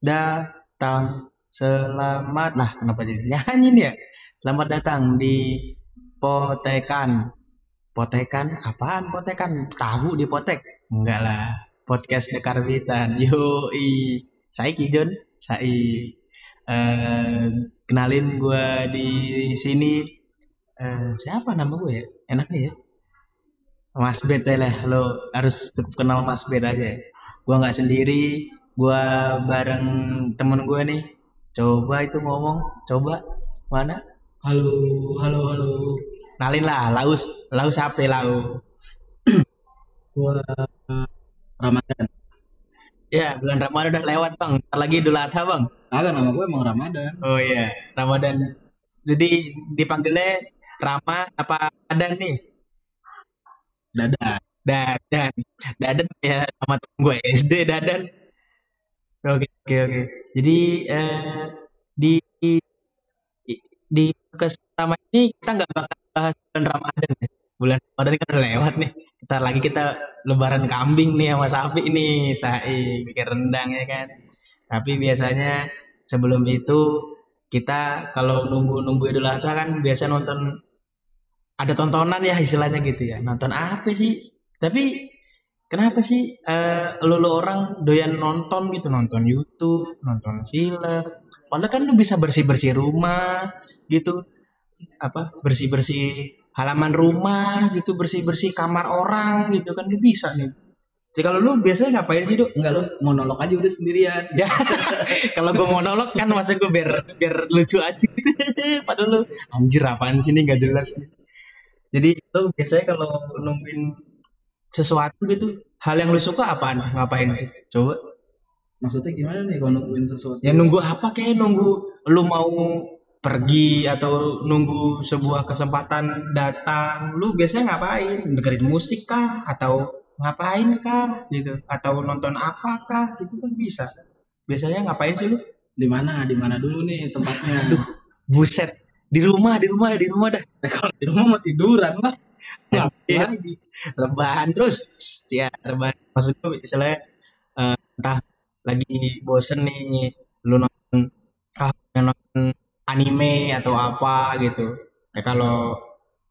Datang. Selamat. Nah, kenapa jadi nyanyi nih ya? Selamat datang di Potekan. Potekan apaan potekan? Tahu di potek? Enggak lah. Podcast Dekarbitan. Yoi. Saya Kijon. Saya eh, kenalin gua di sini eh, siapa nama gue ya? Enaknya ya? Mas Bet lah, lo harus kenal Mas Bet aja. ya. Gua nggak sendiri, gua bareng temen gue nih. Coba itu ngomong, coba mana? Halo, halo, halo. Nalin lah, Laus, Laus apa Lau? Gua Ramadan. Ya, bulan Ramadan udah lewat bang. Ntar lagi Idul Adha bang. Agak nama gue emang Ramadan. Oh iya, Ramadan. Jadi dipanggilnya Rama apa Adan nih? Dadah. Dadan. Dadan ya sama temen gue SD Dadan. Oke oke oke. Jadi eh, di di pertama ini kita nggak bakal bahas bulan Ramadan ya. Bulan Ramadan kan udah lewat nih. Kita lagi kita lebaran kambing nih sama sapi ini, sai bikin rendang ya kan. Tapi biasanya sebelum itu kita kalau nunggu-nunggu Idul Adha kan biasa nonton ada tontonan ya istilahnya gitu ya. Nonton apa sih? Tapi kenapa sih eh lu, lu orang doyan nonton gitu, nonton YouTube, nonton film. Padahal kan lu bisa bersih-bersih rumah gitu. Apa? Bersih-bersih halaman rumah gitu, bersih-bersih kamar orang gitu kan lu bisa nih. Jadi kalau lu biasanya ngapain sih, Dok? Enggak lu monolog aja udah sendirian. Ya, kalau gue monolog kan masa gue biar biar lucu aja gitu. Padahal lu anjir apaan sih ini nggak jelas. Jadi lu biasanya kalau nungguin sesuatu gitu, hal yang lu suka apaan? Ngapain sih? Coba. Maksudnya gimana nih kalau nungguin sesuatu? Ya nunggu apa kayak nunggu lu mau pergi atau nunggu sebuah kesempatan datang. Lu biasanya ngapain? Dengerin musik kah atau ngapain kah gitu atau nonton apa kah gitu kan bisa. Biasanya ngapain sih lu? Di mana? Di mana dulu nih tempatnya? Aduh, buset. Di rumah, di rumah, di rumah dah. kalau di rumah mah tiduran lah. Ngapain Iya. lagi? Rebahan terus. Ya rebahan. Maksudnya misalnya eh, entah lagi bosen nih lu nonton ah, nonton anime atau apa gitu. Ya kalau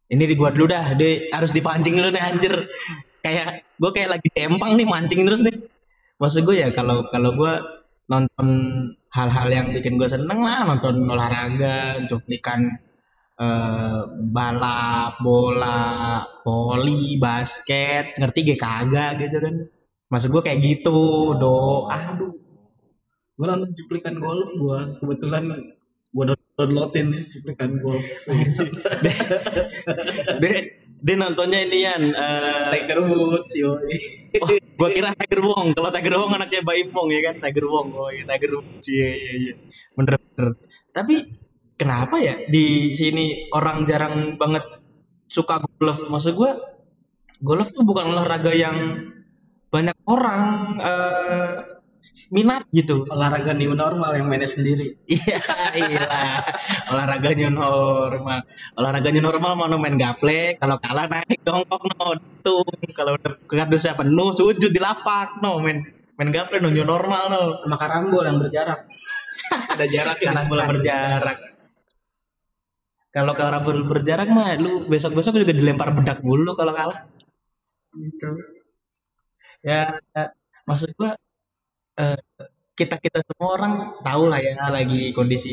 ini di gua dulu dah deh harus dipancing dulu nih anjir. Kayak gua kayak lagi tempang nih mancing terus nih. Maksud gue ya kalau kalau gua nonton hal-hal yang bikin gue seneng lah nonton olahraga cuplikan eh, balap bola voli basket ngerti gak kagak gitu kan. Maksud gue kayak gitu do aduh. Gue nonton cuplikan golf gua kebetulan gua downloadin nih cuplikan golf. dia, dia nontonnya ini yan eh, Tiger Woods yoi. oh, gua kira Tiger Wong. Kalau Tiger Wong anaknya Baim Wong ya kan? Tiger Wong oh iya Tiger Wong iya iya iya. Bener bener. Tapi kenapa ya di sini orang jarang banget suka golf maksud gua golf tuh bukan olahraga yang banyak orang eh, minat gitu Olahraga new normal yang mainnya sendiri. Iya, iya. Olahraganya normal. Olahraganya normal mau main gaple, kalau kalah naik jongkok no tuh. Kalau udah kardusnya penuh sujud di lapak no main main gaple no new normal no. Sama karambol yang berjarak. Ada jarak Karena bola berjarak. Kalau kalau ber berjarak mah lu besok-besok juga dilempar bedak mulu kalau kalah. Gitu. Ya, ya, maksud gua eh, kita kita semua orang tahu lah ya lagi kondisi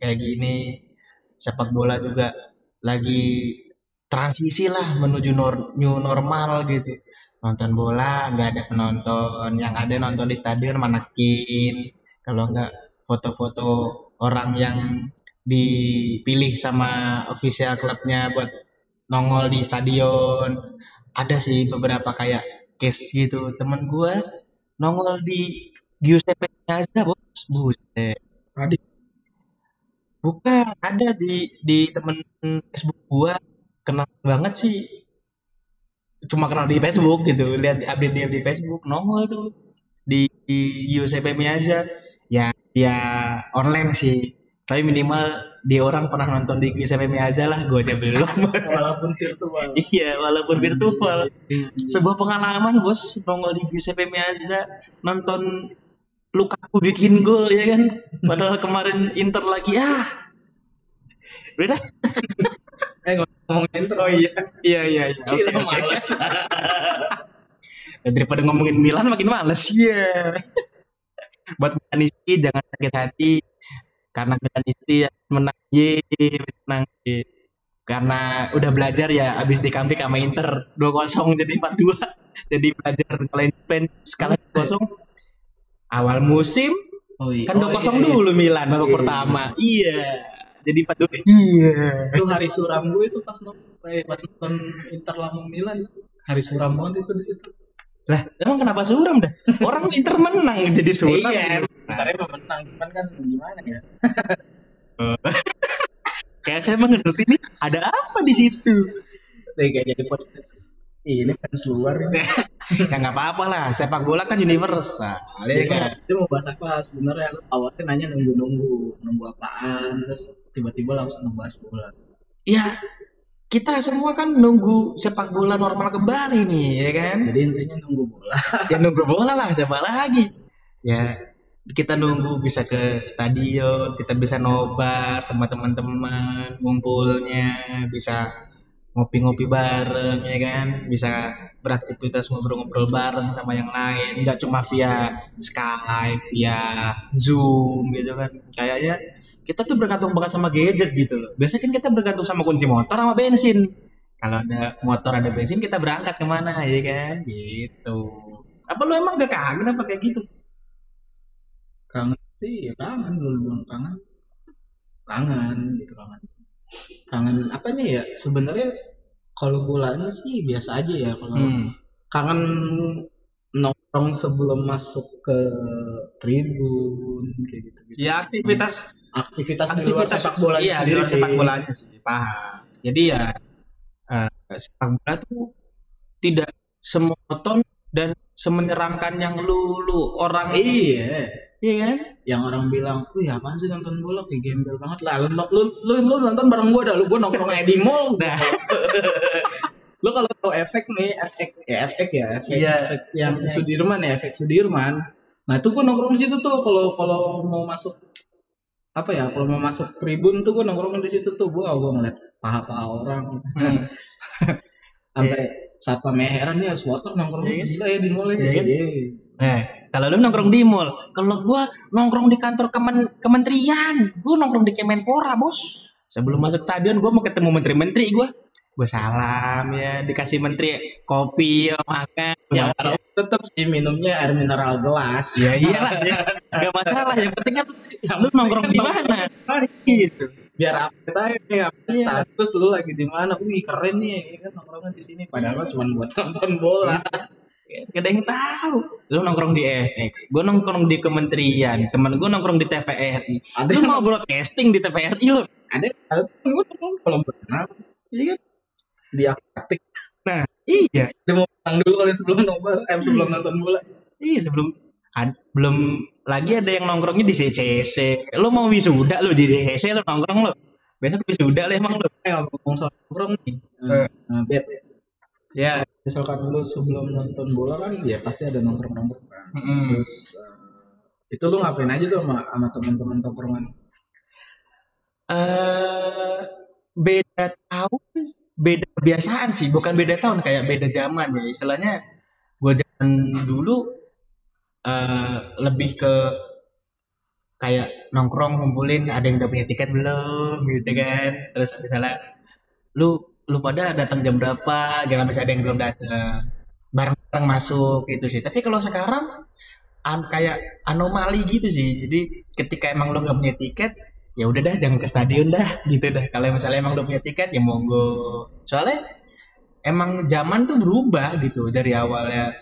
kayak gini sepak bola juga lagi transisi lah menuju nor- new normal gitu nonton bola nggak ada penonton yang ada nonton di stadion manekin kalau nggak foto-foto orang yang dipilih sama official klubnya buat nongol di stadion. Ada sih beberapa kayak case gitu. Temen gua nongol di Giuseppe Meazza bos. Buset. Adik. bukan ada di di temen Facebook gua. Kenal banget sih. Cuma kenal di Facebook gitu. Lihat update dia di Facebook nongol tuh. Di, di Giuseppe Meazza ya ya online sih Tapi minimal dia orang pernah nonton di GSM Miyaza lah, gue aja belum. walaupun virtual iya, walaupun virtual. Iya. Sebuah pengalaman bos, nongol di GSM Miyaza, nonton Lukaku bikin gol ya kan. Padahal kemarin Inter lagi ah. Dah. eh ngomongin terus Oh iya, iya iya. iya. Oke, oke. males daripada ngomongin Milan makin males. Iya. Buat Milanisti jangan sakit hati karena Milanisti menang ye menang ye. Karena udah belajar ya abis dikampik sama Inter 2-0 jadi 4-2. Jadi belajar kalian Juventus kalah 2-0. Awal musim oh iya kan 2-0 Oh, iya, iya. dulu Milan babak Iya. pertama. Iya. Jadi 4-2. Iya. itu hari suram gue itu pas nonton eh, pas nonton Inter lawan Milan hari suram banget itu di situ Lah, emang kenapa suram dah? Orang Inter menang jadi suram. iya Inter emang menang cuman kan gimana ya Kayak saya emang ngerti nih ada apa di situ. Kayak jadi podcast ini fans luar ini ya nggak apa-apa lah, sepak bola kan universal. Ya Dia, kan? dia mau bahas apa sebenarnya awalnya nanya nunggu-nunggu nunggu apaan terus tiba-tiba langsung ngebahas bola Ya, kita semua kan nunggu sepak bola normal kembali nih, ya kan? jadi intinya nunggu bola Ya nunggu bola lah, siapa lagi? Ya, kita nunggu bisa ke stadion, kita bisa nobar sama teman-teman, ngumpulnya, bisa ngopi-ngopi bareng, ya kan? Bisa beraktivitas ngobrol-ngobrol bareng sama yang lain, nggak cuma via Skype, via Zoom gitu kan? Kayaknya kita tuh bergantung banget sama gadget gitu loh. Biasanya kan kita bergantung sama kunci motor sama bensin. Kalau ada motor ada bensin kita berangkat ke mana ya kan? Gitu. Apa lu emang gak kangen apa kayak gitu? kangen sih ya kangen dulu bilang kangen kangen gitu kangen kangen apanya ya sebenarnya kalau bolanya sih biasa aja ya kalau Hmm. kangen nongkrong sebelum masuk ke tribun kayak gitu gitu Ya aktivitas aktivitas, di luar sepak bola iya di luar sepak bolanya sih paham. Jadi ya eh, sepak bola tuh tidak semonoton dan semenyeramkan yang lu lu orang iya iya kan? yang orang bilang, wih apaan sih nonton bola kayak gembel banget lah. Lu, lu, lu, lu nonton bareng gua dah, lu gua nongkrong kayak di mall. Nah. lu kalau tahu efek nih, efek ya efek ya, efek, Iya. efek yang Sudirman ya, efek Sudirman. Nah itu gua nongkrong di situ tuh kalau kalau mau masuk apa ya, kalau mau masuk tribun tuh gua nongkrong di situ tuh, gua gua ngeliat paha-paha orang. Hmm. Sampai satpam heran nih supporter nongkrong kan? gila ya di mall ya. Iya kan? Iya. Nah, kalau lu nongkrong di mall, kalau gua nongkrong di kantor kemen kementerian, gua nongkrong di Kemenpora, Bos. Sebelum masuk stadion gua mau ketemu menteri-menteri gua. Gua salam ya, dikasih menteri kopi, makan. Ya kalau tetap sih minumnya air mineral gelas. Ya iyalah ya. Gak masalah, yang penting kan lu nongkrong di mana. Gitu. biar update aja nih update Iya. status lu lagi di mana wih keren nih ya kan nongkrongnya di sini padahal lo cuma buat nonton bola Gak ada yang tahu. Lu nongkrong di FX, gua nongkrong di kementerian, temen gua nongkrong di TVRI. ada Lu mau broadcasting di TVRI lu? ada ada gue nongkrong kalau berenang Iya kan? di aktif Nah, iya. dia mau pulang dulu kali sebelum nobar eh sebelum nonton bola Iya sebelum ad- belum lagi ada yang nongkrongnya di CCC. Lu mau wisuda lu di CCC lu nongkrong lu. Besok wisuda lu emang lu. eh ngomong soal nongkrong nih Eh. nah, bet Ya. Misalkan lu sebelum nonton bola kan ya pasti ada nongkrong nongkrong kan Mm-mm. terus eh, itu lu ngapain aja tuh sama, sama teman-teman tongkrongan Eh beda tahun, beda kebiasaan sih, bukan beda tahun kayak beda zaman ya. Istilahnya gua zaman dulu eh lebih ke kayak nongkrong ngumpulin ada yang udah punya tiket belum gitu kan terus misalnya lu lu pada datang jam berapa jangan bisa ada yang belum datang. Bareng-bareng masuk gitu sih. Tapi kalau sekarang an- kayak anomali gitu sih. Jadi ketika emang lu nggak punya tiket ya udah dah jangan ke stadion dah gitu dah. Kalau misalnya emang lu punya tiket ya monggo. Soalnya emang zaman tuh berubah gitu dari awalnya.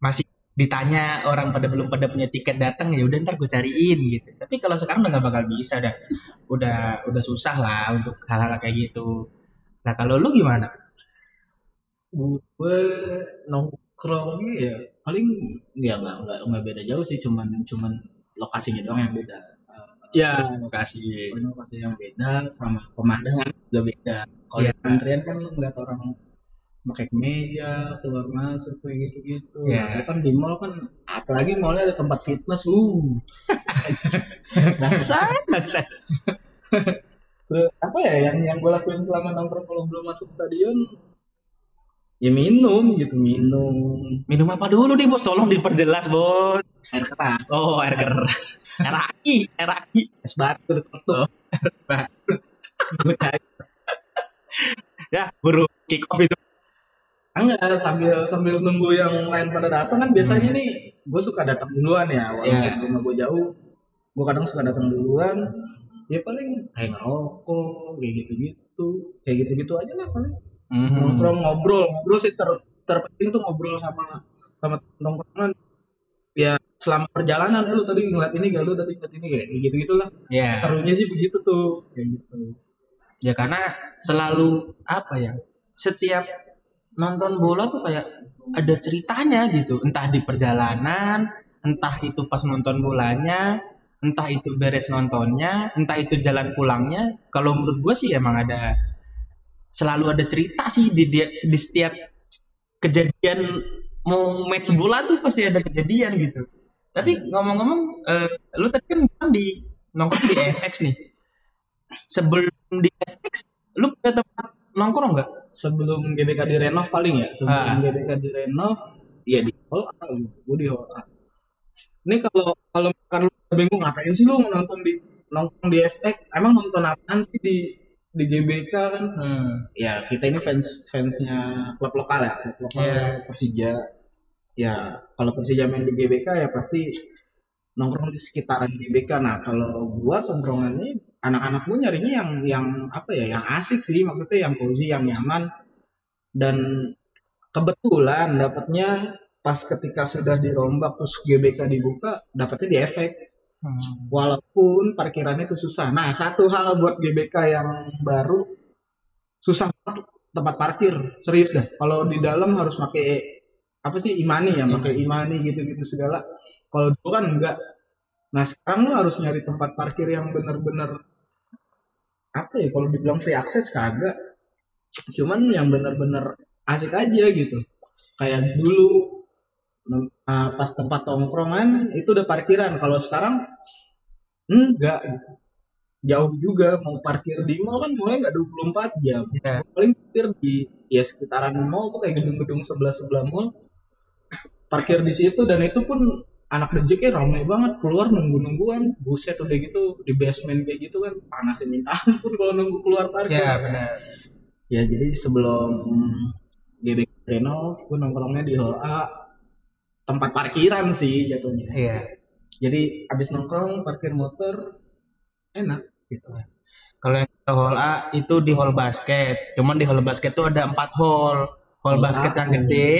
Masih ditanya orang pada belum pada punya tiket datang ya udah ntar gue cariin gitu. Tapi kalau sekarang udah nggak bakal bisa dah. Udah udah susah lah untuk hal-hal kayak gitu nah kalau lu gimana gue nongkrongnya ya paling ya nggak nggak nggak beda jauh sih cuman cuman lokasinya doang yang beda Eh, Ya, lokasi. Pokoknya lokasi yang beda sama pemandangan juga beda. Kalau di kementerian kan lu ngeliat orang pakai kemeja keluar masuk kayak gitu gitu. Iya. kan di mall kan apalagi mallnya ada tempat fitness, uh. Bangsat, bangsat. Terus apa ya yang yang gue lakuin selama nongkrong kalau belum masuk stadion? Ya minum gitu, minum Minum apa dulu nih, Bos? Tolong diperjelas, Bos. air keras, Oh, air keras. Air aki, air aki. es batu tuh. Gue cari Ya, buru kick off itu. enggak sambil sambil nunggu yang lain pada datang kan biasanya nih gue suka datang duluan ya walaupun Iya. rumah gue jauh gue kadang suka datang duluan ya paling kayak ngerokok kayak gitu gitu kayak gitu gitu aja lah paling. Hmm. nongkrong ngobrol. Ngobrol sih ter terpenting tuh ngobrol sama sama nongkrongan ya selama perjalanan eh, lu tadi ngeliat ini gak lu tadi ngeliat ini kayak gitu gitulah Ya. serunya sih begitu tuh. Kayak gitu. Ya karena selalu apa ya? Setiap nonton bola tuh kayak ada ceritanya gitu. Entah di perjalanan, entah itu pas nonton bolanya, entah itu beres nontonnya, entah itu jalan pulangnya. Kalau menurut gue sih emang ada selalu ada cerita sih di dia di setiap kejadian mau match bola tuh pasti ada kejadian gitu. Tapi ngomong-ngomong, eh, lu tadi kan bilang di nongkrong di FX nih. Sebelum di FX, lu punya tempat nongkrong nggak? sebelum GBK direnov paling ya sebelum Ah. GBK direnov ya di hall A gue di hall A ini kalau kalau misalkan lu bingung ngapain sih lu nonton di nongkrong di FX emang nonton apaan sih di di GBK kan? Hmm. ya kita ini fans fansnya klub lokal ya klub lokal Iya. Persija. Ya kalau Persija main di GBK ya pasti nongkrong di sekitaran GBK nah kalau gua tongkrongannya anak-anak gue nyarinya yang yang apa ya yang asik sih. Maksudnya yang cozy yang nyaman. Dan kebetulan dapatnya pas ketika sudah dirombak terus GBK dibuka dapatnya di FX Hmm. walaupun parkirannya itu susah. Nah, satu hal buat GBK yang baru susah banget tempat parkir, serius dah. Kalau di dalam harus pakai apa sih imani ya, pakai imani gitu-gitu segala. Kalau dulu kan enggak. Nah, sekarang lu harus nyari tempat parkir yang benar-benar apa ya kalau dibilang free access kagak. Cuman yang benar-benar asik aja gitu. Kayak dulu Nah, pas tempat tongkrongan itu udah parkiran. Kalau sekarang enggak. Jauh juga mau parkir di mall kan mulai nggak 24 jam. Iya. Paling parkir di ya sekitaran mall tuh kayak gedung-gedung sebelah-sebelah mall. Parkir di situ dan itu pun anak dejeknya ramai banget keluar nunggu-nungguan buset udah gitu di basement kayak gitu kan panasin minta ampun kalau nunggu keluar parkir Ya benar. ya jadi sebelum GBK renov gue nongkrongnya di hall A tempat parkiran sih jatuhnya Iya. jadi abis nongkrong parkir motor enak gitu Kalau yang ke hall A itu di hall basket. Cuman di hall basket tuh ada empat hall. Hall basket A, yang gede,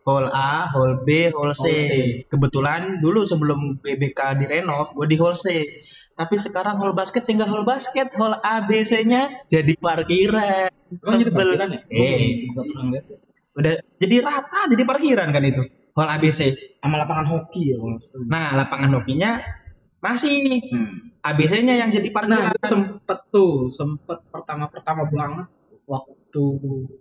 hall A, hall B, hall C. Hall C. Kebetulan dulu sebelum BBK direnov, gue di hall C. Tapi sekarang hall basket tinggal hall basket, hall A, B, C-nya jadi parkiran. Oh, jadi parkiran ya? Eh, Gak pernah lihat sih. udah jadi rata jadi parkiran kan itu. Hall A, B, C. Sama lapangan hoki ya. Nah, lapangan hokinya masih Hmm. ABC-nya yang jadi Nah, parkiran. gue sempet tuh, sempet pertama-pertama banget waktu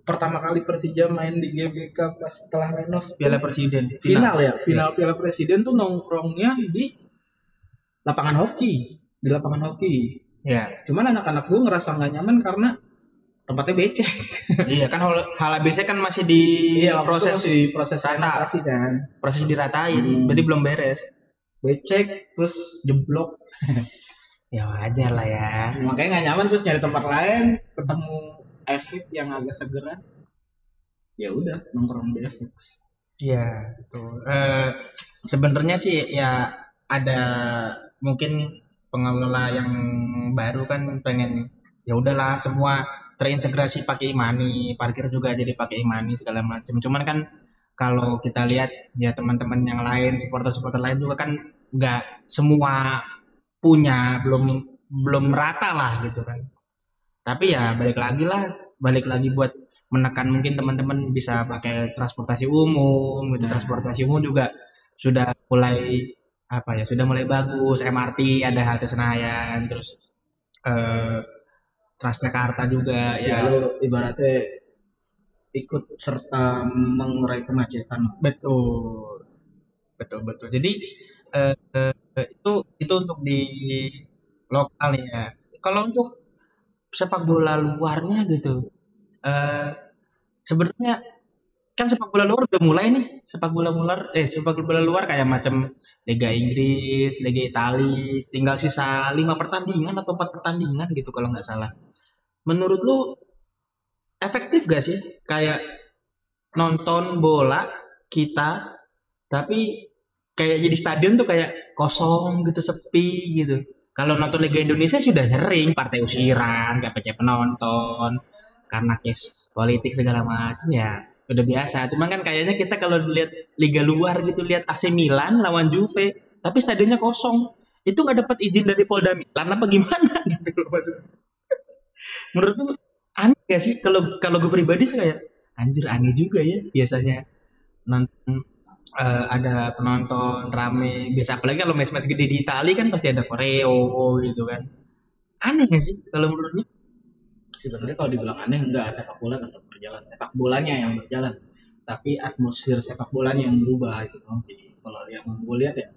pertama kali Persija main di GBK pas setelah renov Piala Presiden. final ya, final Piala Presiden tuh nongkrongnya di lapangan hoki, di lapangan hoki. Ya. Cuman anak-anak gue ngerasa nggak nyaman karena tempatnya becek. iya kan hal, hal ABC kan masih di Iya, proses di proses rata. kan. proses diratain, Hmm. jadi belum beres. Becek terus jeblok. Ya wajar lah ya. Makanya nggak nyaman terus nyari tempat lain, ketemu efek yang agak segeran. Ya udah nongkrong di efek. Iya, betul. Eh, sebenarnya sih ya ada mungkin pengelola yang baru kan pengen ya udahlah semua terintegrasi pakai imani, parkir juga jadi pakai imani segala macam. Cuman kan kalau kita lihat ya teman-teman yang lain, supporter-supporter lain juga kan nggak semua punya, belum belum rata lah gitu kan. Tapi ya balik lagi lah, balik lagi buat menekan mungkin teman-teman bisa pakai transportasi umum gitu Nah. transportasi umum juga sudah mulai apa ya sudah mulai bagus MRT ada halte Senayan terus eh, Transjakarta juga ya ya. lu ibaratnya ikut serta mengurai kemacetan. Betul. Betul betul. Jadi eh, eh, itu itu untuk di lokal ya. Kalau untuk sepak bola luarnya gitu eh sebenarnya kan sepak bola luar udah mulai nih. Sepak bola luar eh sepak bola luar kayak macam Liga Inggris Liga Italia tinggal sisa lima pertandingan atau empat pertandingan gitu kalau nggak salah menurut lu efektif gak sih? Kayak nonton bola kita tapi kayak jadi stadion tuh kayak kosong gitu sepi gitu. Kalau nonton Liga Indonesia sudah sering partai usiran gak pakai penonton karena case politik segala macam ya udah biasa. Cuma kan kayaknya kita kalau lihat liga luar gitu lihat AC Milan lawan Juve tapi stadionnya kosong. Itu nggak dapat izin dari Polda Milan apa gimana gitu loh maksudnya menurut tuh aneh gak sih? Kalau kalau gue pribadi sih kayak anjir aneh juga ya biasanya nonton eh, ada penonton rame. Biasa apalagi kalau match-match gede di Italia kan pasti ada koreo gitu kan. Aneh gak sih kalau menurut lu? Sebenarnya kalau dibilang aneh enggak sepak bola tetap berjalan. Sepak bolanya yang berjalan. Tapi atmosfer sepak bolanya yang berubah itu dong sih. Kalau yang gue lihat ya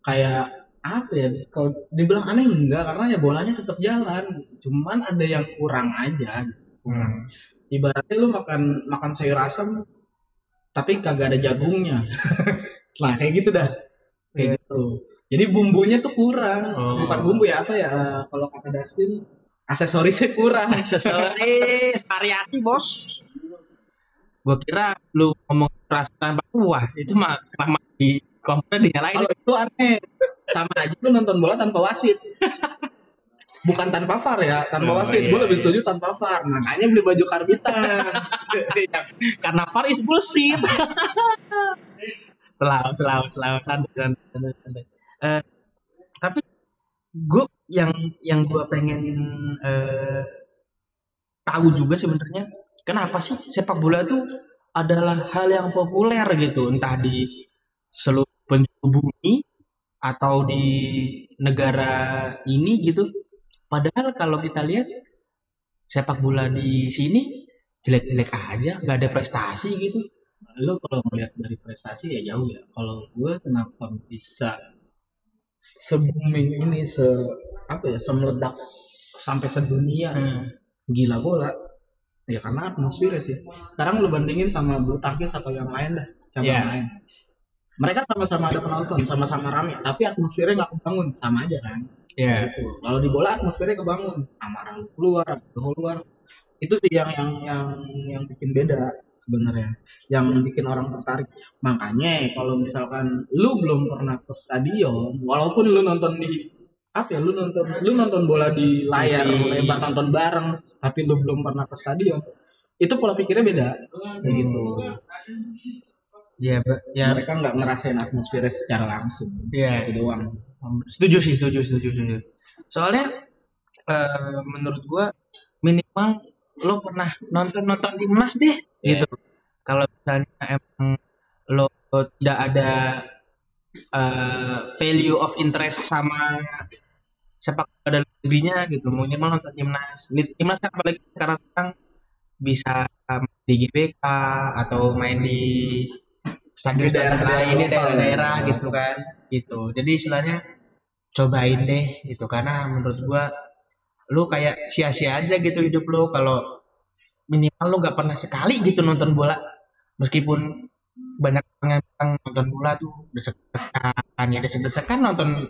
kayak apa ya kalau dibilang aneh enggak karena ya bolanya tetap jalan. Cuman ada yang kurang aja. Gitu. kurang ibaratnya lu makan makan sayur asam tapi kagak ada jagungnya. Nah kayak gitu dah. Kayak gitu. Jadi bumbunya tuh kurang. Oh. bukan bumbu ya apa ya eh, kalau kata Dustin aksesorisnya kurang. Aksesoris variasi bos. Gue kira lu ngomong rasa tanpa kuah itu mah kenapa di komplain dinyalain. Kalau itu aneh sama aja lu nonton bola tanpa wasit. Bukan tanpa VAR ya tanpa Oh, wasit. iya, gue lebih iya. setuju tanpa VAR. Makanya beli baju karbitan. Karena VAR is bullshit. Selalu selalu selalu santai santai. Eh, tapi gue yang yang gue pengen eh, tahu juga sebenarnya kenapa sih sepak bola tuh adalah hal yang populer gitu? Entah di seluruh penjuru bumi atau di negara ini gitu. Padahal kalau kita lihat sepak bola di sini jelek-jelek aja nggak ada prestasi gitu. Lu kalau ngeliat dari prestasi ya jauh ya. Kalau gue kenapa bisa se booming ini se apa ya semeledak sampai sedunia? Hmm. gila bola. Ya karena atmosfer sih. Sekarang lu bandingin sama bulu tangkis atau yang lain dah cabang Iya. lain mereka sama-sama ada penonton sama-sama rame tapi atmosfernya nggak kebangun sama aja kan ya gitu. Kalau di bola atmosfernya kebangun, amarah lu keluar, lu keluar. Itu sih yang yang yang yang bikin beda sebenarnya. Yang bikin orang tertarik. Makanya kalau misalkan lu belum pernah ke stadion, walaupun lu nonton di apa ya lu nonton lu nonton bola di layar TV. lebar nonton bareng tapi lu belum pernah ke stadion itu pola pikirnya beda kayak gitu ya be- ya. Mereka nggak ngerasain atmosfernya secara langsung. Ya itu doang. Setuju sih setuju setuju setuju. Soalnya eh, menurut gua minimal lo pernah nonton nonton timnas deh Iya. gitu. Kalau misalnya emang lo tidak ada eh, value of interest sama sepak bola dalam negerinya gitu. Minimal nonton timnas. Timnas kan apalagi sekarang sekarang bisa um, di GBK atau main di stadion Di daerah-daerah lain di lokal daerah-daerah ya. gitu kan. Gitu. Jadi istilahnya cobain deh gitu. Karena menurut gua lu kayak sia-sia aja gitu hidup lu. Kalau minimal lu nggak pernah sekali gitu nonton bola. Meskipun banyak orang yang nonton bola tuh desek-desekan. Ya desek-desekan nonton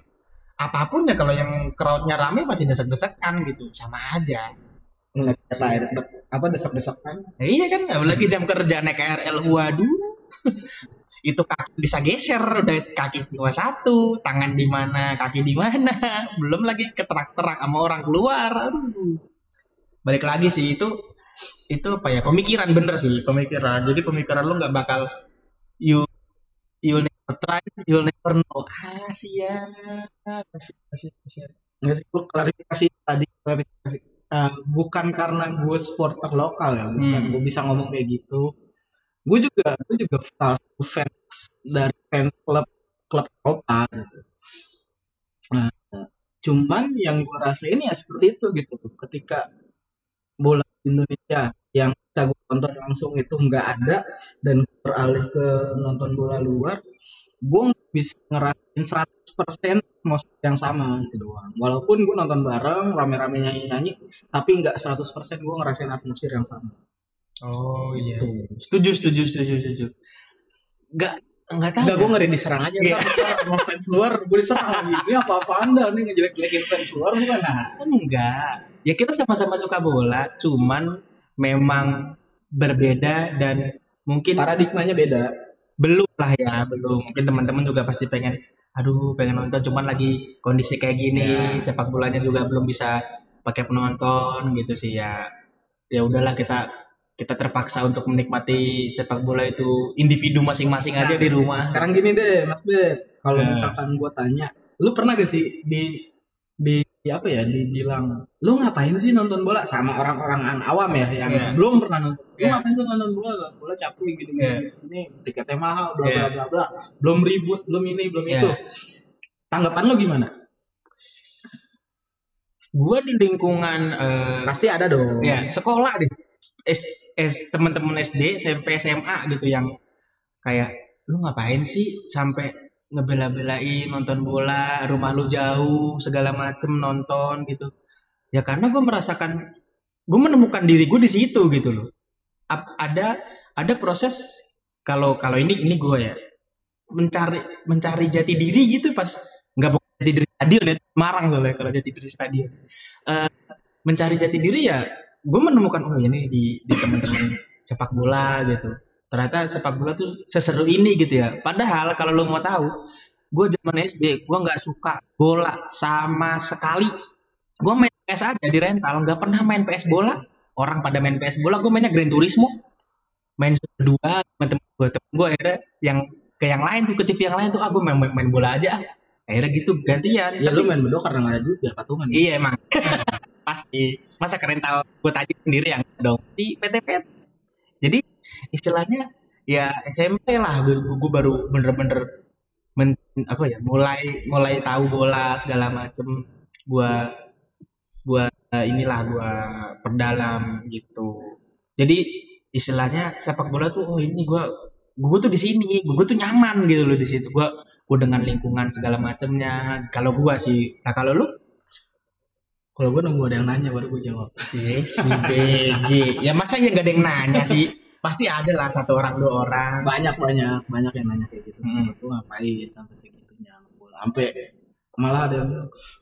apa pun ya. Kalau yang crowdnya rame pasti desek-desekan gitu. Sama aja. Air apa desak-desakan Ya iya kan, apalagi jam kerja naik KRL, waduh. Itu kaki bisa geser, udah kaki cuma satu, tangan di mana, kaki di mana, belum lagi keterak-terak sama orang keluar. Aduh. Balik lagi sih itu itu apa ya pemikiran bener sih. Pemikiran. Jadi pemikiran lu nggak bakal you you never try you'll never know. Ah siap. Siap siap nggak sih gue klarifikasi tadi klarifikasi. Eh, bukan karena gue supporter lokal ya bukan. Hmm. gue bisa ngomong kayak gitu gue juga gue juga salah fans dari fans klub klub Eropa gitu. cuman yang gue rasain ya seperti itu gitu. Ketika bola Indonesia yang bisa gue tonton langsung itu nggak ada dan beralih ke nonton bola luar gue bisa ngerasain 100% atmosfer yang sama gitu doang. Walaupun gue nonton bareng rame-rame nyanyi-nyanyi tapi nggak 100% gue ngerasain atmosfer yang sama Oh iya. Tuh. Setuju, setuju, setuju, setuju. Gak, nggak tahu. Enggak, ya. gue ngeri diserang aja Iya. ntar sama fans luar gue diserang lagi ini apa-apa anda nih ngejelek-jelekin fans luar bukan nah Enggak. Ya kita sama-sama suka bola, cuman memang berbeda dan mungkin paradigmanya beda belum lah ya, belum. Mungkin teman-teman juga pasti pengen, aduh pengen nonton, cuman lagi kondisi kayak gini, Ya. sepak bolanya juga belum bisa pakai penonton gitu sih ya. Ya udahlah kita kita terpaksa untuk menikmati sepak bola itu individu masing-masing aja Nah, di rumah. sekarang gini deh mas Bet kalau Ya. misalkan gue tanya lu pernah gak sih di di di apa ya dibilang lu ngapain sih nonton bola sama orang-orang awam ya yang Iya. belum pernah nonton lu Iya. ngapain sih nonton bola bola capek gitu Iya. ini tiketnya mahal bla Iya. bla bla bla belum ribut belum ini belum Iya. itu tanggapan lu gimana Gua di lingkungan eh, pasti ada dong ya sekolah deh S, S teman-teman SD SMP SMA gitu yang kayak lu ngapain sih sampai ngebela-belain nonton bola rumah lu jauh segala macem nonton gitu? Ya karena gue merasakan gue menemukan diri gue di situ gitu loh. Ap- ada ada proses kalau kalau ini ini gue ya mencari mencari jati diri gitu pas nggak bukan jati diri stadion ya Semarang soalnya kalau jati diri stadion. Eh, mencari jati diri ya gue menemukan oh ini di di teman-teman sepak bola gitu. Ternyata sepak bola tuh seseru ini gitu ya. Padahal kalau lo mau tahu gue zaman SD gue nggak suka bola sama sekali. Gue main PS aja di rental nggak pernah main PS bola. Orang pada main PS bola gue mainnya Gran Turismo. Main sama temen gue temen gue akhirnya yang ke yang lain tuh ke TV yang lain tuh ah gue main, main, main bola aja. Akhirnya gitu gantian. Ya lu main berdua karena gak ada duit biar patungan. Iya emang. Pasti. Masa ke rental gue tadi sendiri yang dong di PT-PT. Jadi istilahnya ya SMP lah gue, gue baru bener-bener men, apa ya mulai mulai tahu bola segala macem gua eh, inilah gua perdalam gitu. Jadi istilahnya sepak bola tuh oh ini gua gue tuh di sini, gue tuh nyaman gitu loh di situ. Gua gue dengan lingkungan segala macemnya. Kalau gua sih, nah kalau lu kalau gue nunggu ada yang nanya baru gue jawab Yes, BG. Ya masa ya gak ada yang nanya sih? Pasti ada lah satu orang dua orang. banyak banyak banyak yang nanya kayak gitu Hmm. lu ngapain sampai segitunya bola sampai malah ada yang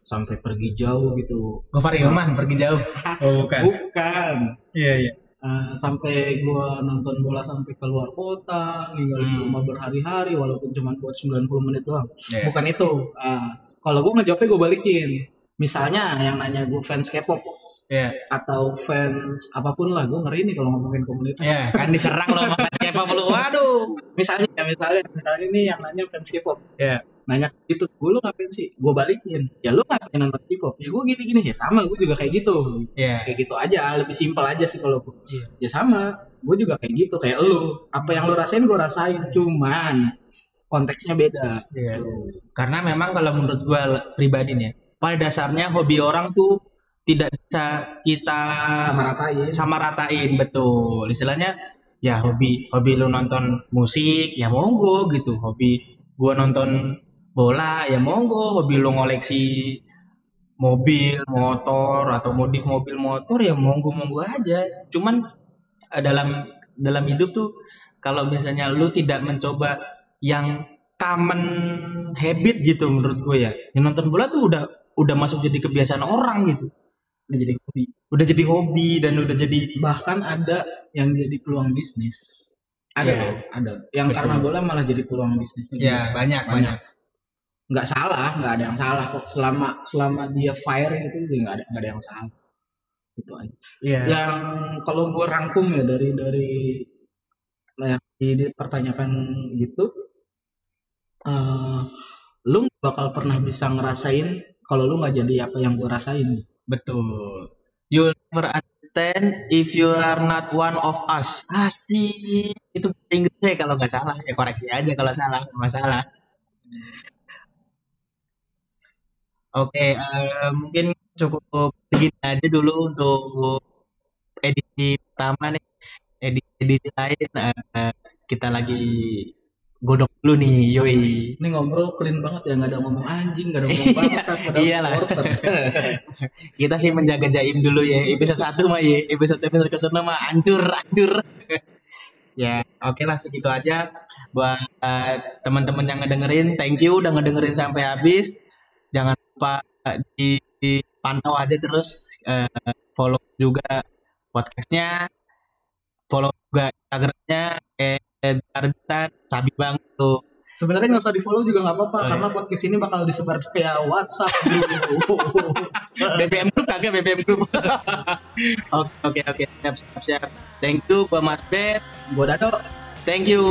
sampai pergi jauh gitu Gofar Hilman pergi jauh. Oh bukan. bukan Iya iya. Eh, sampai gua nonton bola sampai keluar kota ninggalin Hmm. rumah berhari-hari walaupun cuma buat 90 menit doang Iya. bukan itu Ah, kalau gua ngejawabnya gua balikin misalnya yang nanya gua fans K-pop Iya. atau fans apa pun lah gua ngeri nih kalau ngomongin komunitas Iya, kan diserang loh sama siapa lu. Waduh. misalnya misalnya misalnya ini yang nanya fans K-pop Iya. nanya gitu gue lu ngapain sih gue balikin ya lu ngapain nonton K-pop ya gue gini gini ya sama gue juga kayak gitu Iya. kayak gitu aja lebih simpel aja sih kalau gue Iya. ya sama gue juga kayak gitu kayak lu apa yang lu rasain gue rasain cuman konteksnya beda Iya. Tuh. Karena memang kalau menurut gua l- pribadi nih, ya, pada dasarnya hobi orang tuh tidak bisa kita sama ratain sama ratain betul. Istilahnya ya hobi hobi lu nonton musik ya monggo gitu. Hobi gua nonton bola ya monggo. Hobi lu ngoleksi mobil, motor atau modif mobil motor ya monggo monggo aja. Cuman eh, dalam dalam hidup tuh kalau misalnya lu tidak mencoba yang common habit gitu menurut gue ya. Yang nonton bola tuh udah udah masuk jadi kebiasaan orang gitu. udah jadi hobi. Udah jadi hobi dan udah jadi bahkan ada yang jadi peluang bisnis. Ada loh, ada. Yang Betul. karena bola malah jadi peluang bisnis ya banyak banyak. nggak salah nggak ada yang salah kok. Selama selama dia fire gitu nggak ada nggak ada yang salah. Itu aja. Iya. yang kalau gue rangkum ya dari dari yang di- dipertanyakan gitu eh lu bakal pernah bisa ngerasain kalau lu nggak jadi apa yang gue rasain Betul. You'll never understand if you are not one of us. Asik. Itu Inggrisnya kalau nggak salah. Ya koreksi aja kalau salah. nggak masalah. Oke, eh, mungkin cukup segini aja dulu untuk edisi pertama nih. Edisi, edisi lain eh, kita lagi godok dulu nih, yoi. Ini ngobrol clean banget ya, nggak ada ngomong anjing, nggak ada ngomong padahal Iyalah. supporter. Kita sih menjaga jaim dulu ya. Episode satu mah ya, episode episode ke sana mah hancur, hancur. ya, oke lah segitu aja buat eh, teman-teman yang ngedengerin. Thank you udah ngedengerin sampai habis. Jangan lupa eh, di, dipantau aja terus eh, follow juga podcastnya, follow juga Instagramnya eh Arbitan, sabi banget tuh. Sebenarnya nggak usah di follow juga nggak apa-apa, Oh, iya. karena podcast ini bakal disebar via WhatsApp dulu. BBM group kagak BBM group. Oke oke oke siap siap siap. Thank you gua Mas Bet. Gua Dado. Thank you.